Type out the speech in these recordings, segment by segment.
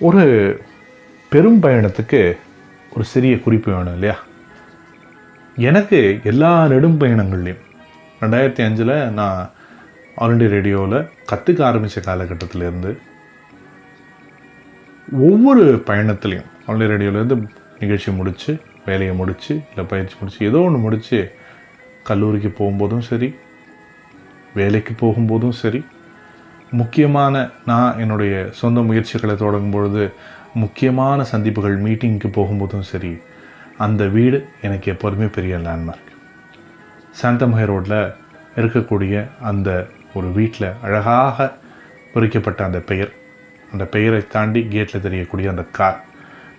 ஒரு பெரும் பயணத்துக்கு ஒரு சிறிய குறிப்பு வேணும் இல்லையா? எனக்கு எல்லா நெடும் பயணங்கள்லையும் ரெண்டாயிரத்தி அஞ்சில் நான் ஆல் இண்டியா ரேடியோவில் கற்றுக்க ஆரம்பித்த காலகட்டத்திலேருந்து ஒவ்வொரு பயணத்துலேயும் ஆல் இண்டியா ரேடியோலேருந்து நிகழ்ச்சி முடித்து வேலையை முடித்து இல்லை பயிற்சி முடித்து ஏதோ ஒன்று முடித்து கல்லூரிக்கு போகும்போதும் சரி வேலைக்கு போகும்போதும் சரி முக்கியமான நான் என்னுடைய சொந்த முயற்சிகளை தொடங்கும் பொழுது முக்கியமான சந்திப்புகள் மீட்டிங்க்கு போகும்போதும் சரி அந்த வீடு எனக்கு எப்போதுமே பெரிய லேண்ட்மார்க் சாந்தமகை ரோட்டில் இருக்கக்கூடிய அந்த ஒரு வீட்டில் அழகாக பொறிக்கப்பட்ட அந்த பெயர். அந்த பெயரை தாண்டி கேட்டில் தெரியக்கூடிய அந்த கார்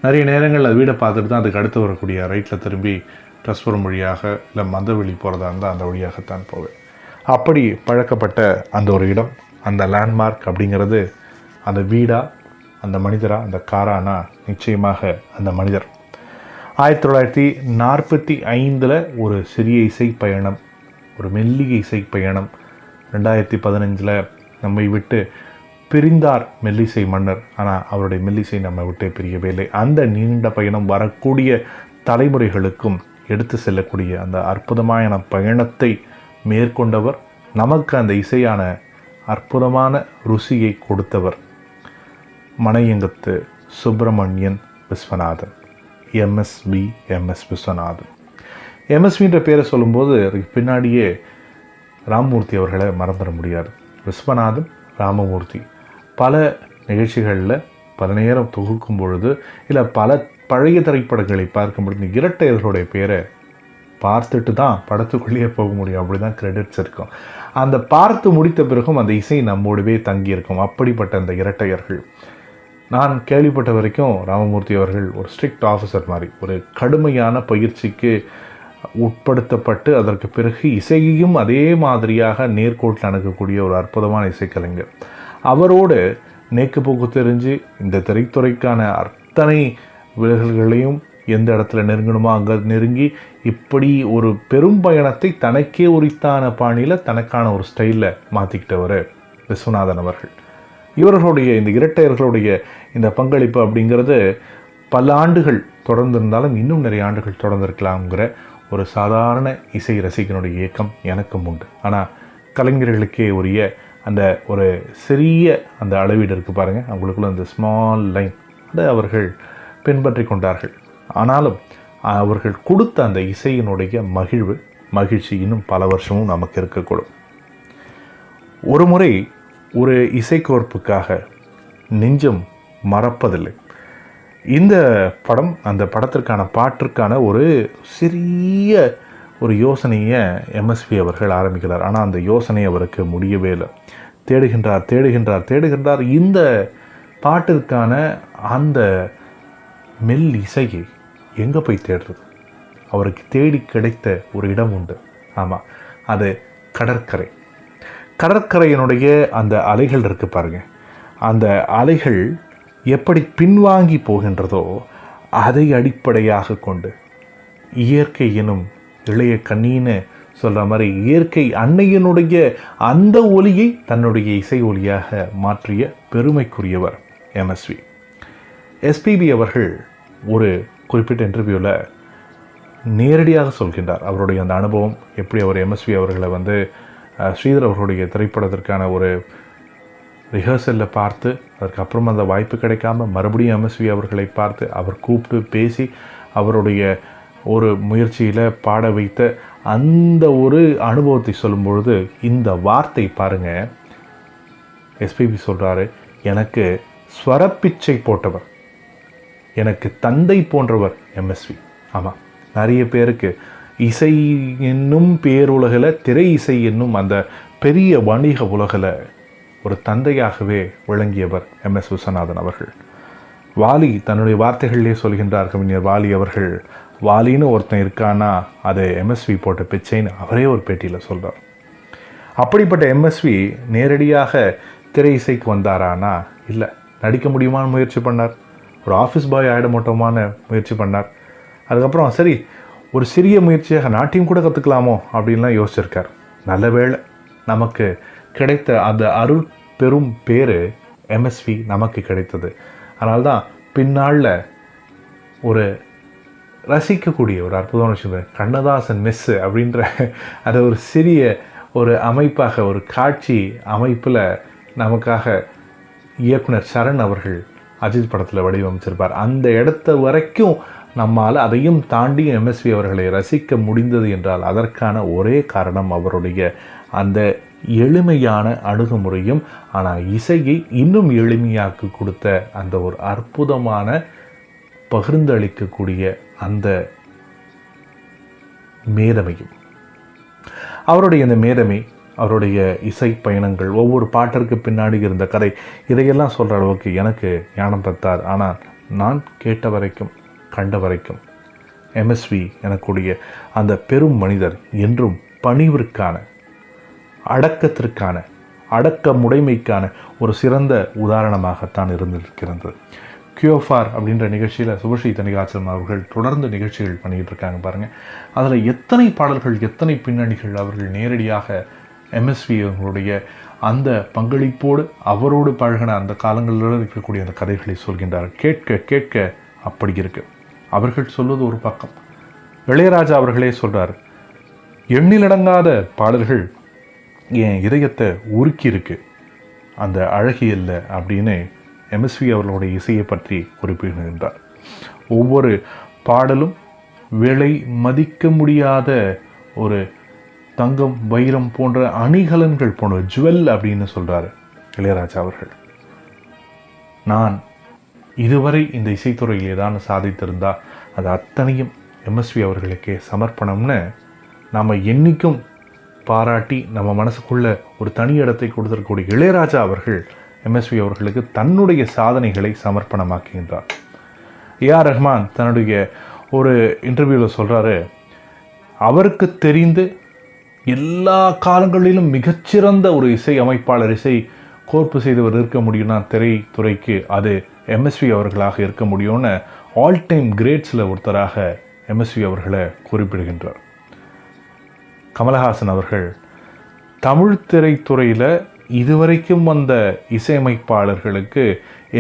நிறைய நேரங்கள் அது வீடை பார்த்துட்டு தான் அதுக்கு அடுத்து வரக்கூடிய ரைட்டில் திரும்பி ட்ரஸ்புரம் வழியாக இல்லை மந்தவெளி போகிறதா இருந்தால் அந்த வழியாகத்தான் போவேன். அப்படி பழக்கப்பட்ட அந்த ஒரு இடம். அந்த லேண்ட்மார்க் அப்படிங்கிறது அந்த வீடா அந்த மனிதரா அந்த காரானா நிச்சயமாக அந்த மனிதர். ஆயிரத்தி தொள்ளாயிரத்தி நாற்பத்தி ஐந்தில் ஒரு சிறிய இசை பயணம் ஒரு மெல்லிய இசை பயணம். ரெண்டாயிரத்தி பதினஞ்சில் நம்மை விட்டு பிரிந்தார் மெல்லிசை மன்னர். ஆனால் அவருடைய மெல்லிசை நம்ம விட்டு பிரியவே இல்லை. அந்த நீண்ட பயணம் வரக்கூடிய தலைமுறைகளுக்கும் எடுத்து செல்லக்கூடிய அந்த அற்புதமான பயணத்தை மேற்கொண்டவர் நமக்கு அந்த இசையான அற்புதமான ருசியை கொடுத்தவர் மனையங்கத்து சுப்பிரமணியன் விஸ்வநாதன் எம்எஸ்பி எம்எஸ் விஸ்வநாதன். எம்எஸ்பின்ற பேரை சொல்லும்போது அதுக்கு பின்னாடியே ராமமூர்த்தி அவர்களை மறந்துட முடியாது. விஸ்வநாதன் ராமமூர்த்தி பல நிகழ்ச்சிகளில் பல நேரம் தொகுக்கும் பொழுது இல்லை பல பழைய திரைப்படங்களை பார்க்கும் பொழுது இந்த இரட்டையர்களுடைய பேரை பார்த்துட்டு தான் படத்துக்குள்ளேயே போக முடியும். அப்படி தான் கிரெடிட்ஸ் இருக்கும். அந்த பார்த்து முடித்த பிறகும் அந்த இசை நம்மோடவே தங்கியிருக்கும். அப்படிப்பட்ட அந்த இரட்டையர்கள். நான் கேள்விப்பட்ட வரைக்கும் ராமமூர்த்தி அவர்கள் ஒரு ஸ்ட்ரிக்ட் ஆஃபீஸர் மாதிரி ஒரு கடுமையான பயிற்சிக்கு உட்படுத்தப்பட்டு அதற்கு பிறகு இசையையும் அதே மாதிரியாக நேர்கோட்டில் அணுகக்கூடிய ஒரு அற்புதமான இசைக்கலைஞர். அவரோடு நேக்கு போக்கு தெரிஞ்சு இந்த திரைத்துறைக்கான அத்தனை விலகல்களையும் எந்த இடத்துல நெருங்கணுமோ அங்கே நெருங்கி இப்படி ஒரு பெரும் பயணத்தை தனக்கே உரித்தான பாணியில் தனக்கான ஒரு ஸ்டைலில் மாற்றிக்கிட்டவர் விஸ்வநாதன் அவர்கள். இவர்களுடைய இந்த இரட்டையர்களுடைய இந்த பங்களிப்பு அப்படிங்கிறது பல ஆண்டுகள் தொடர்ந்திருந்தாலும் இன்னும் நிறைய ஆண்டுகள் தொடர்ந்திருக்கலாம்ங்கிற ஒரு சாதாரண இசை ரசிகனுடைய இயக்கம் எனக்கும் உண்டு. ஆனால் கலைஞர்களுக்கே உரிய அந்த ஒரு சிறிய அந்த அளவீடு இருக்குது பாருங்கள் அவங்களுக்குள்ள அந்த ஸ்மால் லைன் அதை அவர்கள் பின்பற்றி கொண்டார்கள். ஆனாலும் அவர்கள் கொடுத்த அந்த இசையினுடைய மகிழ்வு மகிழ்ச்சி இன்னும் பல வருஷமும் நமக்கு இருக்கக்கூடும். ஒரு முறை ஒரு இசைக்கோர்ப்புக்காக நெஞ்சம் மறப்பதில்லை. இந்த படம் அந்த படத்திற்கான பாட்டிற்கான ஒரு சிறிய ஒரு யோசனையை எம்எஸ்பி அவர்கள் ஆரம்பிக்கிறார். ஆனால் அந்த யோசனை அவருக்கு முடியவே இல்லை. தேடுகின்றார் தேடுகின்றார் தேடுகின்றார். இந்த பாட்டிற்கான அந்த மெல் இசையை எங்கே போய் தேடுறது? அவருக்கு தேடி கிடைத்த ஒரு இடம் உண்டு. ஆமாம் அது கடற்கரை. கடற்கரையினுடைய அந்த அலைகள் இருக்கு பாருங்கள் அந்த அலைகள் எப்படி பின்வாங்கி போகின்றதோ அதை அடிப்படையாக கொண்டு இயற்கை எனும் இளைய கண்ணின்னு சொல்கிற மாதிரி இயற்கை அன்னையினுடைய அந்த ஒலியை தன்னுடைய இசை ஒலியாக மாற்றிய பெருமைக்குரியவர் எம்எஸ்வி எஸ்பிபி அவர்கள் ஒரு குறிப்பிட்ட இன்டர்வியூவில் நேரடியாக சொல்கின்றார். அவருடைய அந்த அனுபவம் எப்படி அவர் எம்எஸ்வி அவர்களை வந்து ஸ்ரீதர் அவர்களுடைய திரைப்படத்திற்கான ஒரு ரிஹர்சலில் பார்த்து அதுக்கப்புறம் அந்த வாய்ப்பு கிடைக்காம மறுபடியும் எம்எஸ்வி அவர்களை பார்த்து அவர் கூப்பிட்டு பேசி அவருடைய ஒரு முயற்சியில் பாட வைத்த அந்த ஒரு அனுபவத்தை சொல்லும்பொழுது இந்த வார்த்தை பாருங்கள் எஸ்பிபி சொல்கிறாரு எனக்கு ஸ்வரப்பிச்சை போட்டவர். எனக்கு தந்தை போன்றவர் எம்எஸ்வி. ஆமாம் நிறைய பேருக்கு இசை என்னும் பேருலகில் திரை இசை என்னும் அந்த பெரிய வணிக உலகில் ஒரு தந்தையாகவே விளங்கியவர் எம் எஸ் விஸ்வநாதன் அவர்கள். வாலி தன்னுடைய வார்த்தைகளிலே சொல்கின்றார் கவிஞர் வாலி அவர்கள் வாலின்னு ஒருத்தன் இருக்கானா அது எம்எஸ்வி போட்ட பிச்சைன்னு அவரே ஒரு பேட்டியில் சொல்கிறார் அப்படிப்பட்ட எம்எஸ்வி நேரடியாக திரை இசைக்கு வந்தாரானா? இல்லை நடிக்க முடியுமான்னு முயற்சி பண்ணார்? ஒரு ஆஃபீஸ் பாய் ஆகிட மாட்டோமான முயற்சி பண்ணார். அதுக்கப்புறம் சரி ஒரு சிறிய முயற்சியாக நாட்டியம் கூட கற்றுக்கலாமோ அப்படின்லாம் யோசிச்சிருக்கார். நல்ல வேளை நமக்கு கிடைத்த அந்த அருள் பெரும் பேர் எம்எஸ்வி நமக்கு கிடைத்தது. அதனால்தான் பின்னாளில் ஒரு ரசிக்கக்கூடிய ஒரு அற்புதமான விஷயம் கண்ணதாசன் மெஸ்ஸு அப்படின்ற அதை ஒரு சிறிய ஒரு அமைப்பாக ஒரு காட்சி அமைப்பில் நமக்காக இயக்குனர் சரண் அவர்கள் அஜித் படத்தில் வடிவமைச்சிருப்பார். அந்த இடத்த வரைக்கும் நம்மால் அதையும் தாண்டி எம்எஸ்வி அவர்களை ரசிக்க முடிந்தது என்றால் அதற்கான ஒரே காரணம் அவருடைய அந்த எளிமையான அணுகுமுறையும் ஆனால் இசையை இன்னும் எளிமையாக்கி கொடுத்த அந்த ஒரு அற்புதமான பகிர்ந்தளிக்கக்கூடிய அந்த மேதமையும். அவருடைய இந்த மேதமை அவருடைய இசை பயணங்கள் ஒவ்வொரு பாட்டிற்கு பின்னாடி இருந்த கதை இதையெல்லாம் சொல்கிற அளவுக்கு எனக்கு ஞானம் தத்தார் ஆனால் நான் கேட்ட வரைக்கும் கண்ட வரைக்கும் எம்எஸ்வி எனக்கூடிய அந்த பெரும் மனிதர் என்றும் பணிவிற்கான அடக்கத்திற்கான அடக்க முடைமைக்கான ஒரு சிறந்த உதாரணமாகத்தான் இருந்திருக்கிறது. கியோஃபார் அப்படின்ற நிகழ்ச்சியில் சுபஸ்ரீ தனிகாச்சலம் அவர்கள் தொடர்ந்து நிகழ்ச்சிகள் பண்ணிக்கிட்டு இருக்காங்க பாருங்கள் அதில் எத்தனை பாடல்கள் எத்தனை பின்னணிகள் அவர்கள் நேரடியாக எம்எஸ்வி அவர்களுடைய அந்த பங்களிப்போடு அவரோடு பழகின அந்த காலங்களில் இருக்கக்கூடிய அந்த கதைகளை சொல்கின்றார் கேட்க கேட்க அப்படி இருக்கு. அவர்கள் சொல்வது ஒரு பக்கம். இளையராஜா அவர்களே சொல்கிறார் எண்ணிலடங்காத பாடல்கள் என் இதயத்தை உருக்கி இருக்கு? அந்த அழகியல்ல அப்படின்னு எம்எஸ்வி அவர்களுடைய இசையை பற்றி குறிப்பிடுகின்றார். ஒவ்வொரு பாடலும் விலை மதிக்க முடியாத ஒரு தங்கம் வைரம் போன்ற அணிகலன்கள் போன்ற ஜுவல் அப்படின்னு சொல்கிறாரு இளையராஜா அவர்கள். நான் இதுவரை இந்த இசைத்துறையில் ஏதாவது சாதித்திருந்தா அது அத்தனையும் எம்எஸ்வி அவர்களுக்கே சமர்ப்பணம்னு நாம் என்றைக்கும் பாராட்டி நம்ம மனசுக்குள்ளே ஒரு தனி இடத்தை கொடுத்துருக்கக்கூடிய இளையராஜா அவர்கள் எம்எஸ்வி அவர்களுக்கு தன்னுடைய சாதனைகளை சமர்ப்பணமாக்குகின்றார். ஏஆர் ரஹ்மான் தன்னுடைய ஒரு இன்டர்வியூவில் சொல்கிறாரு அவருக்கு தெரிந்து எல்லா காலங்களிலும் மிகச்சிறந்த ஒரு இசை அமைப்பாளர் இசை கோர்ப்பு செய்தவர் இருக்க முடியும்னா திரைத்துறைக்கு அது எம்எஸ்வி அவர்களாக இருக்க முடியும்னு ஆல் டைம் கிரேட்ஸில் ஒருத்தராக எம்எஸ்வி அவர்களை குறிப்பிடுகின்றார். கமலஹாசன் அவர்கள் தமிழ் திரைத்துறையில் இதுவரைக்கும் வந்த இசையமைப்பாளர்களுக்கு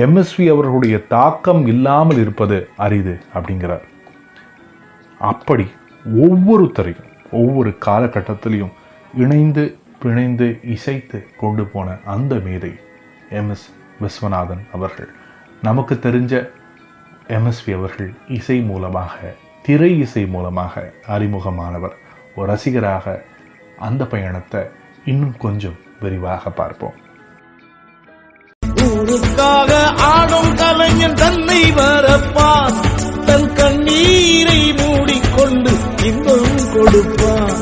எம்எஸ்வி அவர்களுடைய தாக்கம் இல்லாமல் இருப்பது அரிது அப்படிங்கிறார். அப்படி ஒவ்வொருத்தரையும் ஒவ்வொரு காலகட்டத்திலையும் இணைந்து பிணைந்து இசைத்து கொண்டு போன அந்த மேதை எம்எஸ் விஸ்வநாதன் அவர்கள். நமக்கு தெரிஞ்ச எம்எஸ்வி அவர்கள் இசை மூலமாக திரை இசை மூலமாக அறிமுகமானவர். ஒரு ரசிகராக அந்த பயணத்தை இன்னும் கொஞ்சம் விரிவாக பார்ப்போம். ஆடும் கலைஞன் தன்னை வரப்பார். தன் கண்ணீரை மூடிக்கொண்டு இன்பம் கொடுப்பான்.